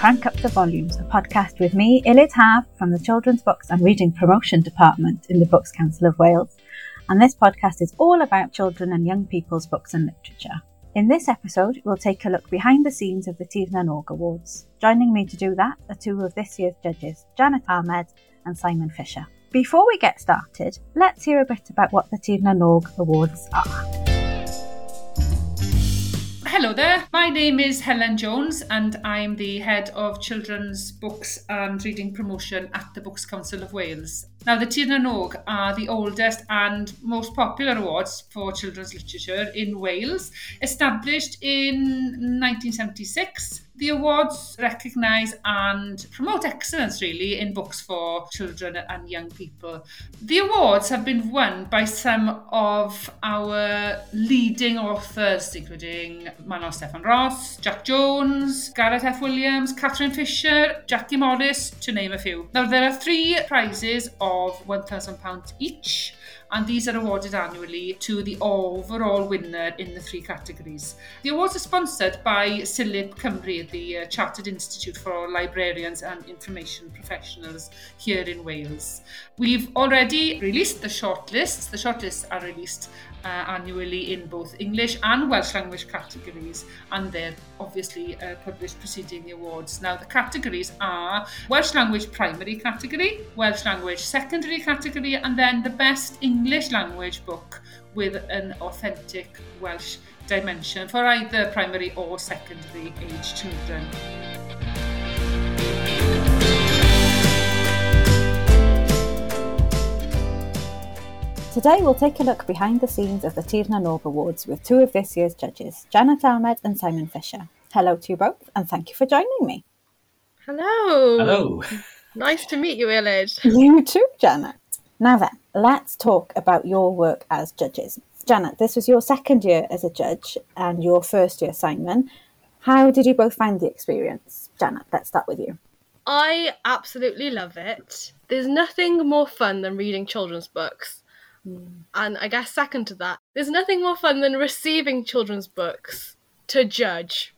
Crank Up the Volumes, a podcast with me, Ilid Haf, from the Children's Books and Reading Promotion Department in the Books Council of Wales. And this podcast is all about children and young people's books and literature. In this episode, we'll take a look behind the scenes of the Tir na n-Og Awards. Joining me to do that are two of this year's judges, Jannat Ahmed and Simon Fisher. Before we get started, let's hear a bit about what the Tir na n-Og Awards are. Hello there, my name is Helen Jones and I'm the head of children's books and reading promotion at the Books Council of Wales. Now, the Tirnanog are the oldest and most popular awards for children's literature in Wales, established in 1976. The awards recognise and promote excellence, really, in books for children and young people. The awards have been won by some of our leading authors, including Manon Stefan Ross, Jack Jones, Gareth F. Williams, Catherine Fisher, Jackie Morris, to name a few. Now, there are three prizes of £1,000 each and these are awarded annually to the overall winner in the three categories. The awards are sponsored by Silip Cymru, the uh, Chartered Institute for Librarians and Information Professionals here in Wales. We've already released the shortlists. The shortlists are released uh, annually in both English and Welsh language categories, and they're obviously uh, published preceding the awards. Now, the categories are Welsh language primary category, Welsh language secondary category, and then the best English language book with an authentic Welsh dimension for either primary or secondary age children. Today we'll take a look behind the scenes of the Tir na Awards with two of this year's judges, Jannat Ahmed and Simon Fisher. Hello to you both and thank you for joining me. Hello. Hello. Nice to meet you, Ilid. You too, Jannat. Now then, let's talk about your work as judges. Jannat, this was your second year as a judge and your first year, Simon. How did you both find the experience? Jannat, let's start with you. I absolutely love it. There's nothing more fun than reading children's books. Mm. And I guess second to that, there's nothing more fun than receiving children's books to judge.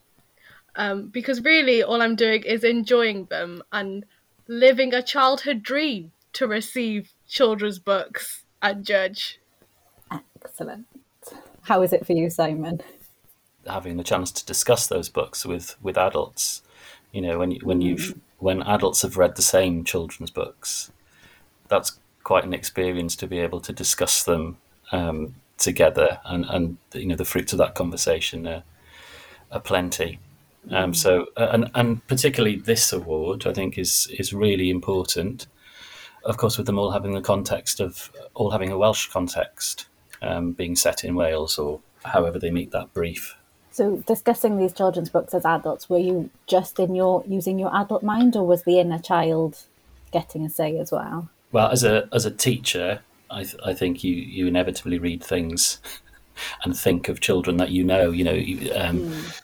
Um, because really, all I'm doing is enjoying them and living a childhood dream to receive children's books and judge. Excellent. How is it for you, Simon? Having the chance to discuss those books with, with adults, you know, when when you've mm. when adults have read the same children's books, that's quite an experience to be able to discuss them um, together, and, and you know the fruits of that conversation are, are plenty. Um, so, uh, and and particularly this award, I think is is really important. Of course, with them all having the context of all having a Welsh context, um, being set in Wales or however they meet that brief. So, discussing these children's books as adults, were you just in your using your adult mind, or was the inner child getting a say as well? Well, as a as a teacher, I th- I think you you inevitably read things and think of children that you know. You know, you, um, mm.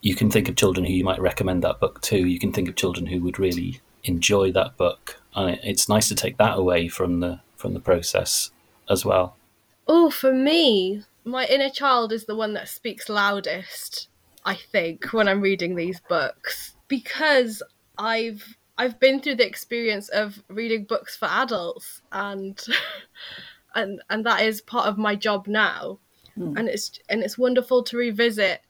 you can think of children who you might recommend that book to. You can think of children who would really enjoy that book, and it, it's nice to take that away from the from the process as well. Oh, for me, my inner child is the one that speaks loudest. I think when I'm reading these books because I've I've been through the experience of reading books for adults and and and that is part of my job now. Mm. And it's and it's wonderful to revisit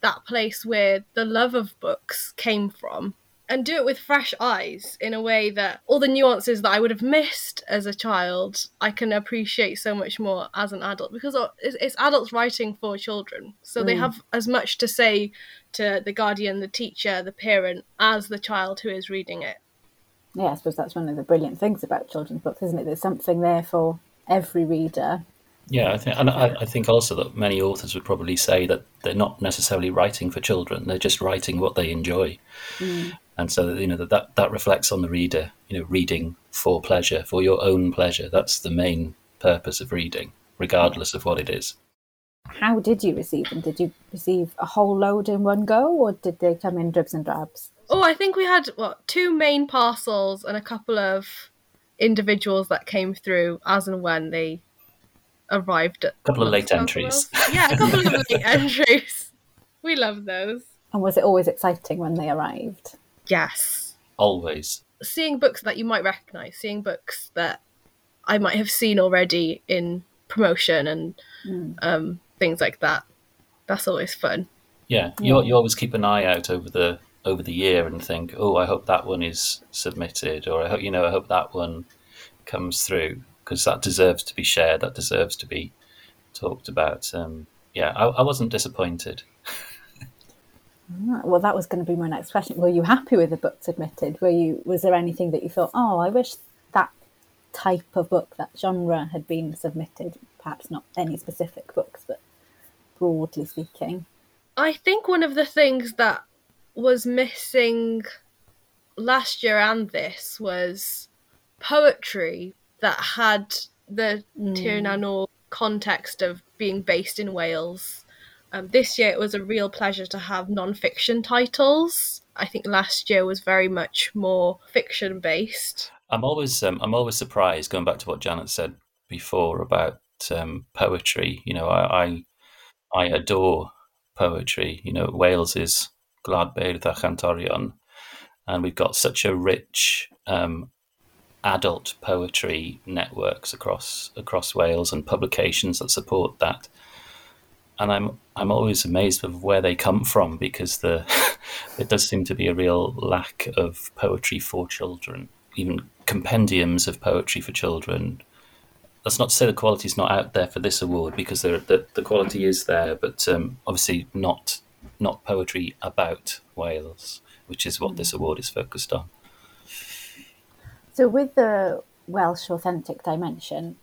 that place where the love of books came from and do it with fresh eyes in a way that all the nuances that I would have missed as a child, I can appreciate so much more as an adult because it's, adults writing for children. So mm. they have as much to say to the guardian, the teacher, the parent, as the child who is reading it. Yeah, I suppose that's one of the brilliant things about children's books, isn't it? There's something there for every reader. Yeah, I think, and I, I think also that many authors would probably say that they're not necessarily writing for children; they're just writing what they enjoy. Mm and so you know that, that that reflects on the reader you know reading for pleasure for your own pleasure. That's the main purpose of reading regardless of what it is. How did you receive them? Did you receive a whole load in one go or did they come in dribs and drabs? Oh i think we had what two main parcels and a couple of individuals that came through as and when they arrived at a couple of late entries. Yeah a couple of late entries. We love those. And was it always exciting when they arrived Yes. Always. Seeing books that you might recognise, seeing books that I might have seen already in promotion and Mm. um, things like that. That's always fun. Yeah, you you always keep an eye out over the over the year and think, oh, I hope that one is submitted, or I hope you know, I hope that one comes through because that deserves to be shared, that deserves to be talked about. Um, yeah, I, I wasn't disappointed. Ah, Well, that was going to be my next question. Were you happy with the book submitted? Were you? Was there anything that you thought, oh, I wish that type of book, that genre, had been submitted? Perhaps not any specific books, but broadly speaking. I think one of the things that was missing last year and this was poetry that had the Tir na context of being based in Wales. Um, this year it was a real pleasure to have non-fiction titles. I think last year was very much more fiction based. I'm always um, I'm always surprised going back to what Jannat said before about um, poetry. You know, I, I I adore poetry. You know, Wales is Gwlad Beirdd a Chantorion, and we've got such a rich um, adult poetry networks across across Wales and publications that support that. And I'm I'm always amazed of where they come from because the there does seem to be a real lack of poetry for children, even compendiums of poetry for children. That's not to say the quality is not out there for this award because there, the the quality is there, but um, obviously not not poetry about Wales, which is what this award is focused on. So, with the Welsh authentic dimension,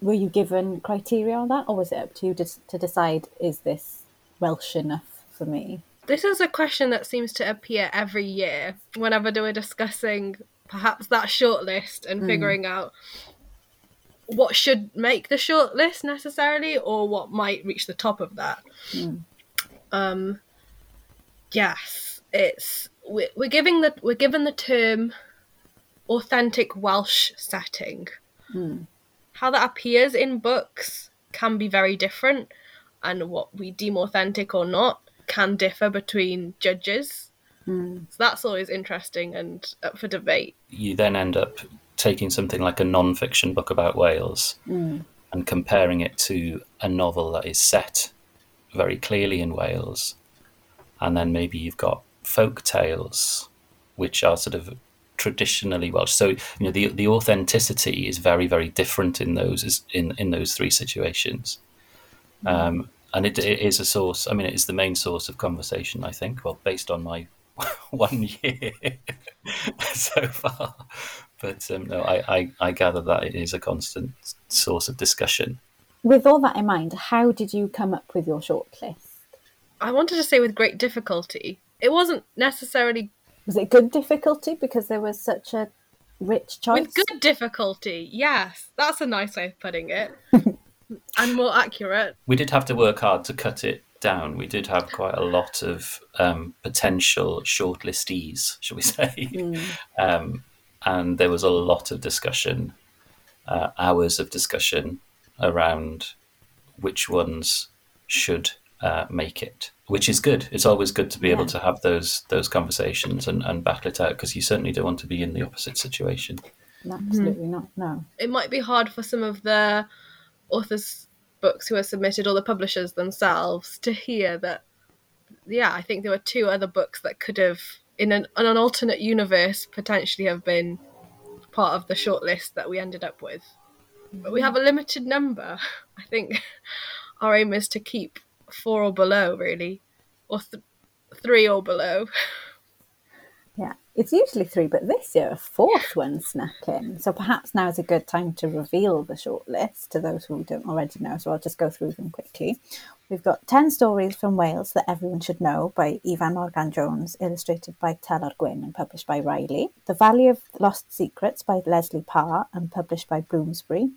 were you given criteria on that, or was it up to you to, to decide is this Welsh enough for me? This is a question that seems to appear every year whenever we're discussing perhaps that shortlist and mm. figuring out what should make the shortlist necessarily or what might reach the top of that. Mm. Um, yes, it's we're, we're giving the we're given the term authentic Welsh setting. Mm. How that appears in books can be very different, and what we deem authentic or not can differ between judges. Hmm. So that's always interesting and up for debate. you then end up taking something like a non-fiction book about Wales hmm. and comparing it to a novel that is set very clearly in Wales, and then maybe you've got folk tales, which are sort of traditionally Welsh. So you know the the authenticity is very very different in those in in those three situations. Um, and it, it is a source. I mean, it is the main source of conversation. I think. Well, based on my one year so far, but um, no, I, I I gather that it is a constant source of discussion. With all that in mind, how did you come up with your shortlist? I wanted to say with great difficulty. It wasn't necessarily Was it good difficulty because there was such a rich choice? with good difficulty. Yes, that's a nice way of putting it. and more accurate. We did have to work hard to cut it down. We did have quite a lot of um, potential shortlistees, shall we say? Um, and there was a lot of discussion, uh, hours of discussion around which ones should uh, make it, which is good. It's always good to be able to have those those conversations and, and battle it out because you certainly don't want to be in the opposite situation. Absolutely not. No. It might be hard for some of the authors' books who are submitted or the publishers themselves to hear that. Yeah, I think there were two other books that could have, in an, in an alternate universe, potentially have been part of the shortlist that we ended up with. But we have a limited number. I think our aim is to keep four or below, really, or th- three or below. Yeah. It's usually three, but this year a fourth one snuck in. So perhaps now is a good time to reveal the shortlist to those who don't already know. So I'll just go through them quickly. We've got 10 stories from Wales that everyone should know by Ifan Morgan Jones, illustrated by Telor Gwyn and published by Rily. The Valley of Lost Secrets by Lesley Parr and published by Bloomsbury.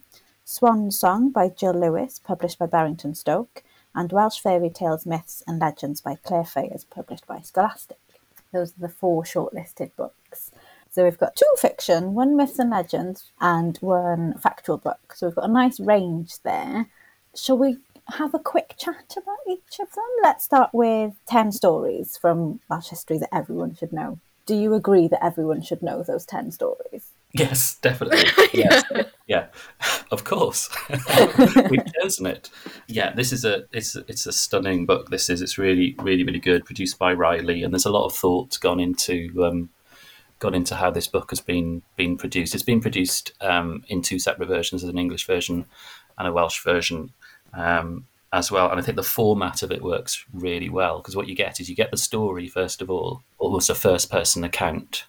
Swan Song by Gill Lewis, published by Barrington Stoke. And Welsh Fairy Tales, Myths and Legends by Claire Fayers, published by Scholastic. Those are the four shortlisted books. So we've got two fiction, one myths and legends, and one factual book. So we've got a nice range there. Shall we have a quick chat about each of them? Let's start with 10 stories from Welsh history that everyone should know. Do you agree that everyone should know those 10 stories? Yes, definitely. Yes. yeah, of course. We've chosen it. Yeah, this is a it's it's a stunning book. This is it's really really really good. Produced by Rily, and there's a lot of thought gone into um, gone into how this book has been been produced. It's been produced um, in two separate versions, as an English version and a Welsh version. Um, as well, and I think the format of it works really well because what you get is you get the story first of all, almost a first-person account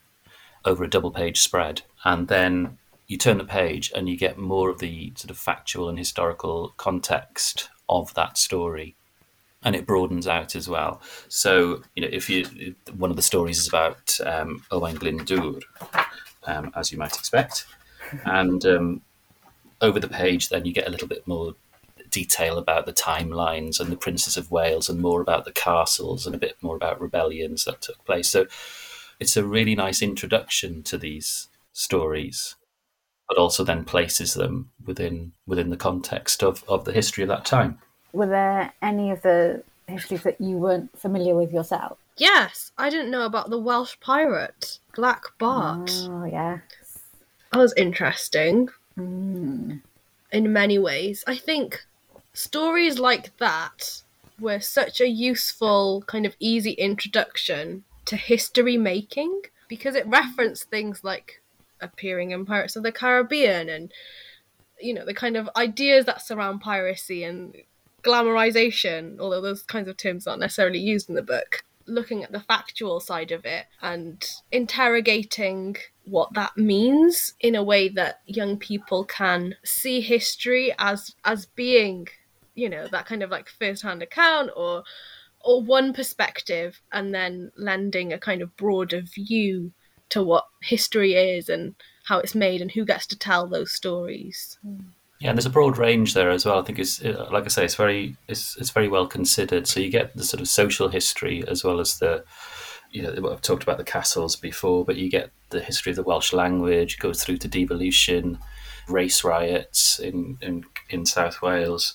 over a double-page spread, and then you turn the page and you get more of the sort of factual and historical context of that story and it broadens out as well. So you know if you one of the stories is about um, owain glyndŵr um, as you might expect and um, over the page then you get a little bit more detail about the timelines and the princes of wales and more about the castles and a bit more about rebellions that took place. So it's a really nice introduction to these stories but also then places them within within the context of, of the history of that time. Were there any of the histories that you weren't familiar with yourself? Yes, I didn't know about the Welsh pirate, Black Bart. Oh, yeah. That was interesting Mm. in many ways. I think stories like that were such a useful, kind of easy introduction to history making because it referenced things like appearing in Pirates of the Caribbean and you know the kind of ideas that surround piracy and glamorization although those kinds of terms aren't necessarily used in the book. Looking at the factual side of it and interrogating what that means in a way that young people can see history as as being you know that kind of like first-hand account or or one perspective and then lending a kind of broader view to what history is and how it's made and who gets to tell those stories. Yeah, and there's a broad range there as well. I think it's uh, like I say, it's very it's it's very well considered. So you get the sort of social history as well as the you know I've talked about the castles before, but you get the history of the Welsh language, goes through to devolution, race riots in in, in South Wales.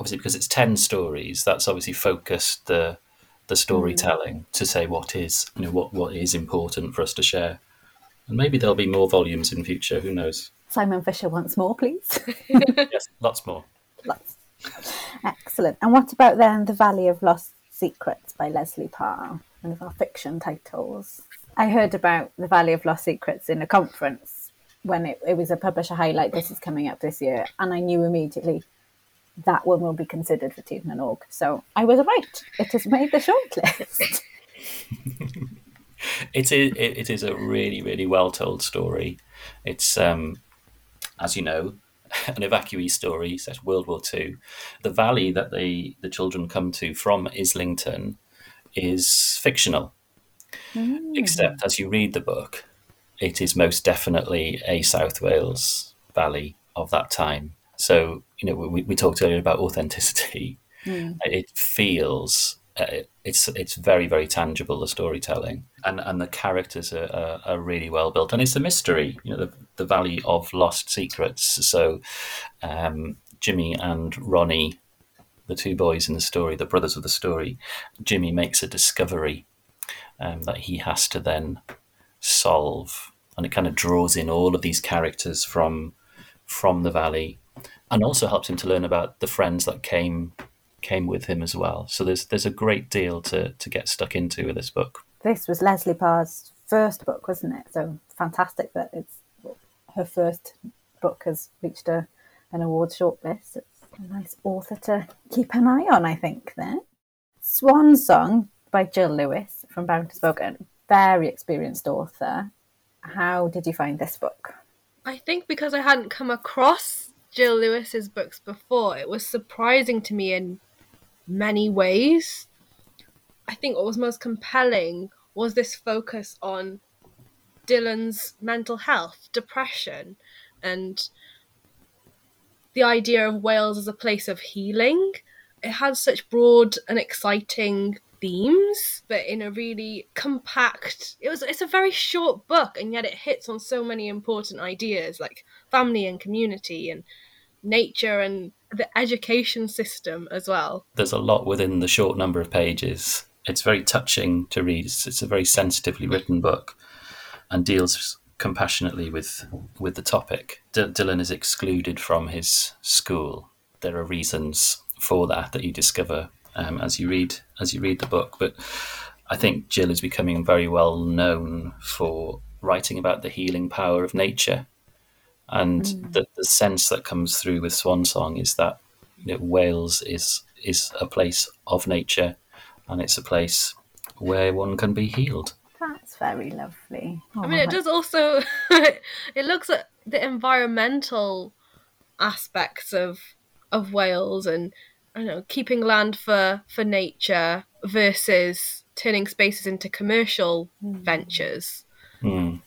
Obviously, because it's ten stories, that's obviously focused the the storytelling mm. to say what is you know what what is important for us to share. And maybe there'll be more volumes in future. Who knows? Simon Fisher once more, please. yes, lots more. Lots. Excellent. And what about then The Valley of Lost Secrets by Lesley Parr, one of our fiction titles? I heard about The Valley of Lost Secrets in a conference when it, it was a publisher highlight. This is coming up this year, and I knew immediately that one will be considered for and Org. So I was right. It has made the shortlist. it is it, is a really really well told story. It's um, as you know, an evacuee story set World War Two. The valley that the the children come to from Islington is fictional, except as you read the book, it is most definitely a South Wales valley of that time. So you know we, we talked earlier about authenticity. It feels uh, it's it's very very tangible the storytelling and and the characters are, are, are, really well built and it's a mystery you know the, the valley of lost secrets. So um, jimmy and ronnie the two boys in the story the brothers of the story jimmy makes a discovery um, that he has to then solve and it kind of draws in all of these characters from from the valley and also helps him to learn about the friends that came came with him as well. So there's there's a great deal to to get stuck into with this book. This was Lesley Parr's first book, wasn't it? So fantastic that it's her first book has reached a an award shortlist. It's a nice author to keep an eye on, I think. Then Swan Song by Gill Lewis from Barrington Stoke, very experienced author. How did you find this book? I think because I hadn't come across Gill Lewis's books before, it was surprising to me in many ways. I think what was most compelling was this focus on Dylan's mental health, depression, and the idea of Wales as a place of healing. It had such broad and exciting themes, but in a really compact it was it's a very short book and yet it hits on so many important ideas like family and community and nature and the education system as well. There's a lot within the short number of pages. it's very touching to read. It's, it's a very sensitively written book, and deals compassionately with with the topic. D- Dylan is excluded from his school. There are reasons for that that you discover um, as you read as you read the book. But I think Gill is becoming very well known for writing about the healing power of nature, and mm. the, the sense that comes through with Swan Song is that you know, Wales is is a place of nature, and it's a place where one can be healed. That's very lovely. Oh, I mean, it does also. it looks at the environmental aspects of of Wales and I don't know keeping land for for nature versus turning spaces into commercial mm. ventures. Mm.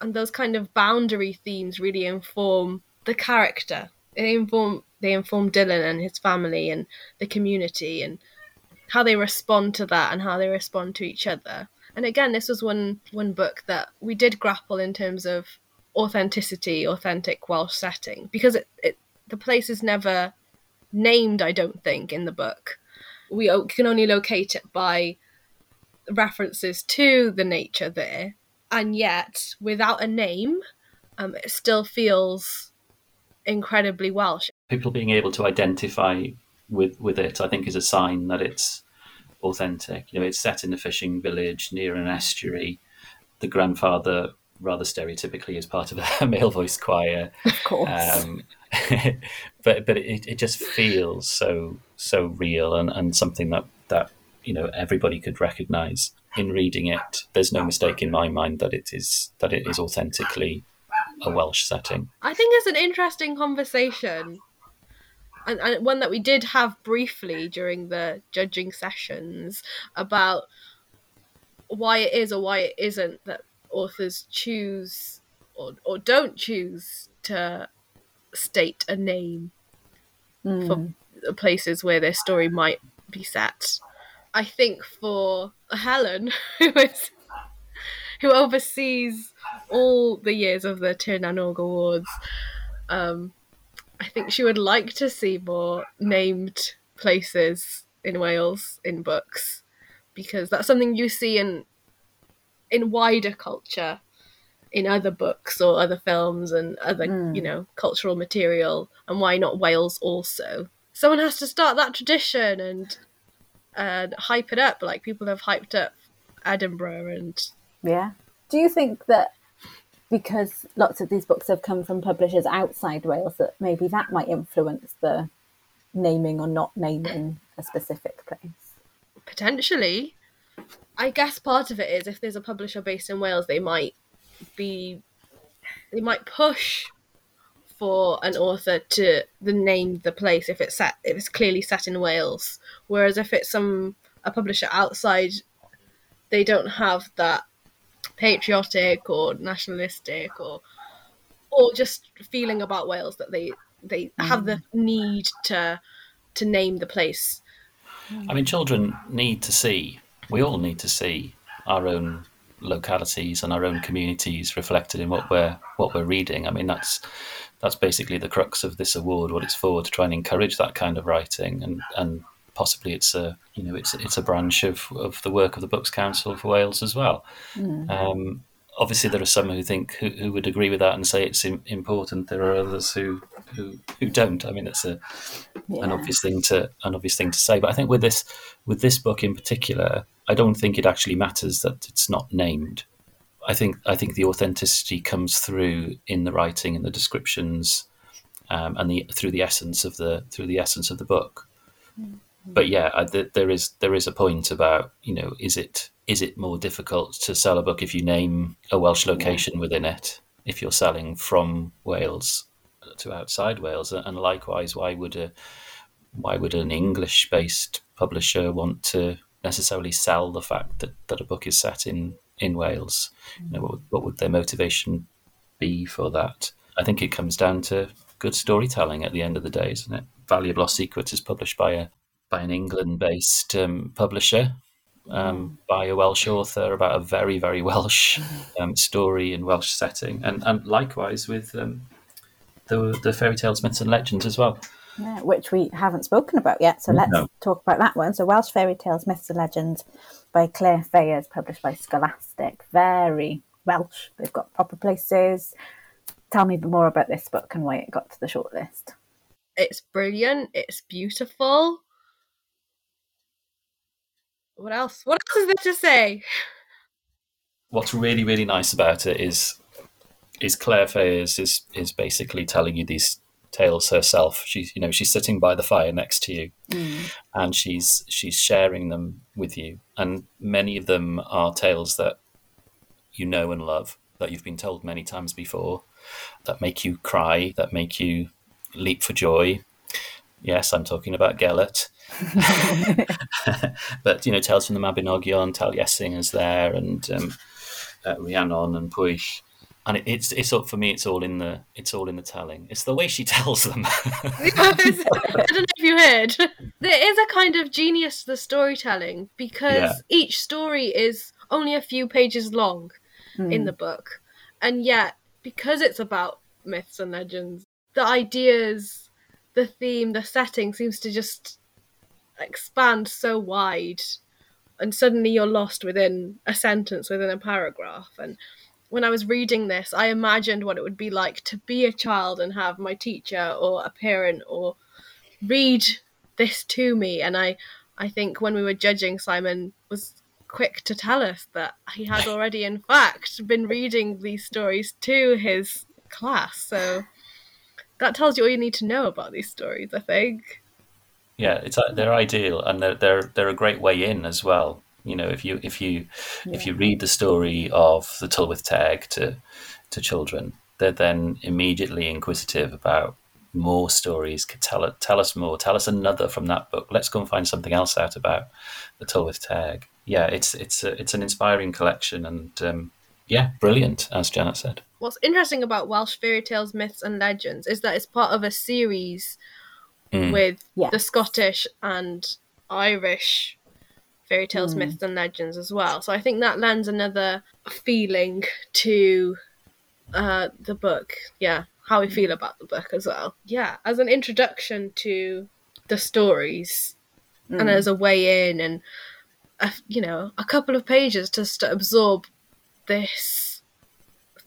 And those kind of boundary themes really inform the character. They inform they inform Dylan and his family and the community and how they respond to that and how they respond to each other. And again, this was one one book that we did grapple in terms of authenticity, authentic Welsh setting, because it, it the place is never named. I don't think in the book. We can only locate it by references to the nature there, and yet without a name, um, it still feels incredibly Welsh. People being able to identify with with it, I think, is a sign that it's authentic. You know, it's set in a fishing village near an estuary. The grandfather, rather stereotypically, is part of a male voice choir. Of course. Um, but but it, it just feels so so real and, and something that that you know everybody could recognize in reading it. There's no mistake in my mind that it is that it is authentically a Welsh setting. I think it's an interesting conversation and, and one that we did have briefly during the judging sessions about why it is or why it isn't that authors choose or, or don't choose to state a name mm. for places where their story might be set. I think for Helen, who is who oversees all the years of the Tir na Awards, um, I think she would like to see more named places in Wales in books because that's something you see in in wider culture in other books or other films and other mm. you know cultural material and why not Wales also someone has to start that tradition and and hype it up like people have hyped up Edinburgh and yeah do you think that because lots of these books have come from publishers outside Wales that maybe that might influence the naming or not naming a specific place. Potentially. I guess part of it is if there's a publisher based in Wales, they might be they might push for an author to the name the place if it's set if it's clearly set in Wales. Whereas if it's some a publisher outside, they don't have that patriotic or nationalistic or or just feeling about Wales that they they mm. have the need to to name the place. I mean, children need to see. We all need to see our own localities and our own communities reflected in what we're what we're reading. I mean, that's that's basically the crux of this award. What it's for to try and encourage that kind of writing and and possibly it's a you know it's it's a branch of, of the work of the Books Council for Wales as well. Mm. Um, obviously, there are some who think who, who would agree with that and say it's important. There are others who who, who don't. I mean, that's a yeah. an obvious thing to an obvious thing to say. But I think with this with this book in particular, I don't think it actually matters that it's not named. I think I think the authenticity comes through in the writing and the descriptions, um, and the through the essence of the through the essence of the book. Mm but yeah, I, th- there is there is a point about you know is it is it more difficult to sell a book if you name a Welsh location yeah. within it if you're selling from Wales to outside Wales, and likewise, why would a why would an English based publisher want to necessarily sell the fact that, that a book is set in in Wales? Mm-hmm. You know, what, what would their motivation be for that? I think it comes down to good storytelling at the end of the day, isn't it? Valley of Lost Secrets is published by a by an England-based um, publisher um, by a Welsh author about a very very Welsh um, story in Welsh setting, and and likewise with um, the the fairy tales, myths, and legends as well. Yeah, which we haven't spoken about yet. So let's No. talk about that one. So Welsh Fairy Tales, Myths and Legends by Claire Fayers, published by Scholastic. Very Welsh. They've got proper places. Tell me more about this book and why it got to the shortlist. It's brilliant. It's beautiful. What else? What else is there to say? What's really really nice about it is is Claire Fayers is is basically telling you these tales herself. She's you know she's sitting by the fire next to you, and she's she's sharing them with you. And many of them are tales that you know and love that you've been told many times before, that make you cry, that make you leap for joy. Yes, I'm talking about Gellert. but you know, tales from the Mabinogion, Taliesin is there, and um, uh, Rhiannon and Pwyll. And it, it's it's up for me. It's all in the it's all in the telling. It's the way she tells them. I don't know if you heard. There is a kind of genius to the storytelling because Yeah. each story is only a few pages long in hmm. the book. And yet, because it's about myths and legends, the ideas, the theme, the setting seems to just expand so wide. And suddenly you're lost within a sentence, within a paragraph. And when I was reading this, I imagined what it would be like to be a child and have my teacher or a parent or read this to me. And I, I think when we were judging, Simon was quick to tell us that he had already, in fact, been reading these stories to his class. So that tells you all you need to know about these stories, I think. yeah, it's uh, they're ideal, and they're they're they're a great way in as well. You know, if you if you if you read the story of the Twrch Trwyth to to children, they're then immediately inquisitive about more stories. Could tell it, tell us more. Tell us another from that book. Let's go and find something else out about the Twrch Trwyth. Yeah, it's it's a, it's an inspiring collection, and um, yeah, brilliant, as Jannat said. What's interesting about Welsh fairy tales, myths, and legends is that it's part of a series Mm. with Yes. the Scottish and Irish fairy tales, myths, and legends as well. So I think that lends another feeling to uh, the book. Yeah, how we feel about the book as well. Yeah, as an introduction to the stories and as a way in and a, you know a couple of pages just to absorb this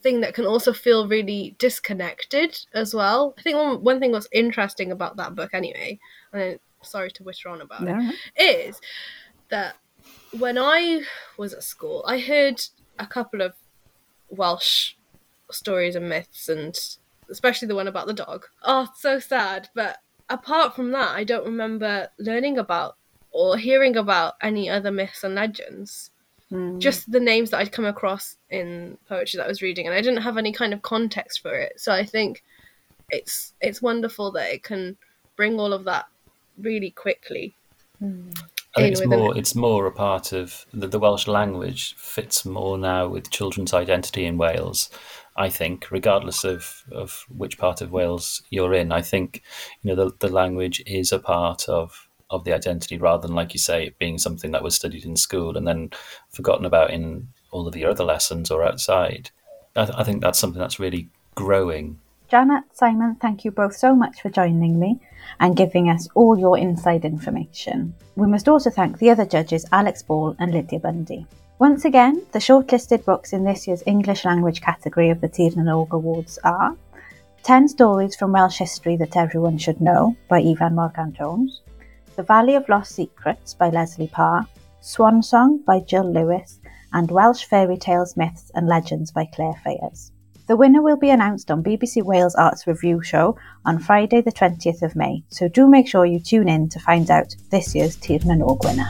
thing that can also feel really disconnected as well. I think one, one thing that's interesting about that book anyway, and sorry to witter on about No. it, is that when I was at school, I heard a couple of Welsh stories and myths, and especially the one about the dog. Oh, so sad. But apart from that, I don't remember learning about or hearing about any other myths and legends. Hmm. Just the names that I'd come across in poetry that I was reading, and I didn't have any kind of context for it. So I think it's it's wonderful that it can bring all of that really quickly. Hmm. I think it's more it's more a part of the, the Welsh language fits more now with children's identity in Wales. I think, regardless of, of which part of Wales you're in, I think you know the, the language is a part of of the identity rather than, like you say, it being something that was studied in school and then forgotten about in all of the other lessons or outside. I, th- I think that's something that's really growing. Jannat, Simon, thank you both so much for joining me and giving us all your inside information. We must also thank the other judges, Alex Ball and Lydia Bundy. Once again, the shortlisted books in this year's English language category of the Tir na n-Og Awards are 10 Stories from Welsh History That Everyone Should Know by Ifan Morgan Jones, The Valley of Lost Secrets by Lesley Parr, Swan Song by Gill Lewis, and Welsh Fairy Tales, Myths and Legends by Claire Fayers. The winner will be announced on BBC Wales Arts Review Show on Friday, the 20th of May, so do make sure you tune in to find out this year's Tir na winner.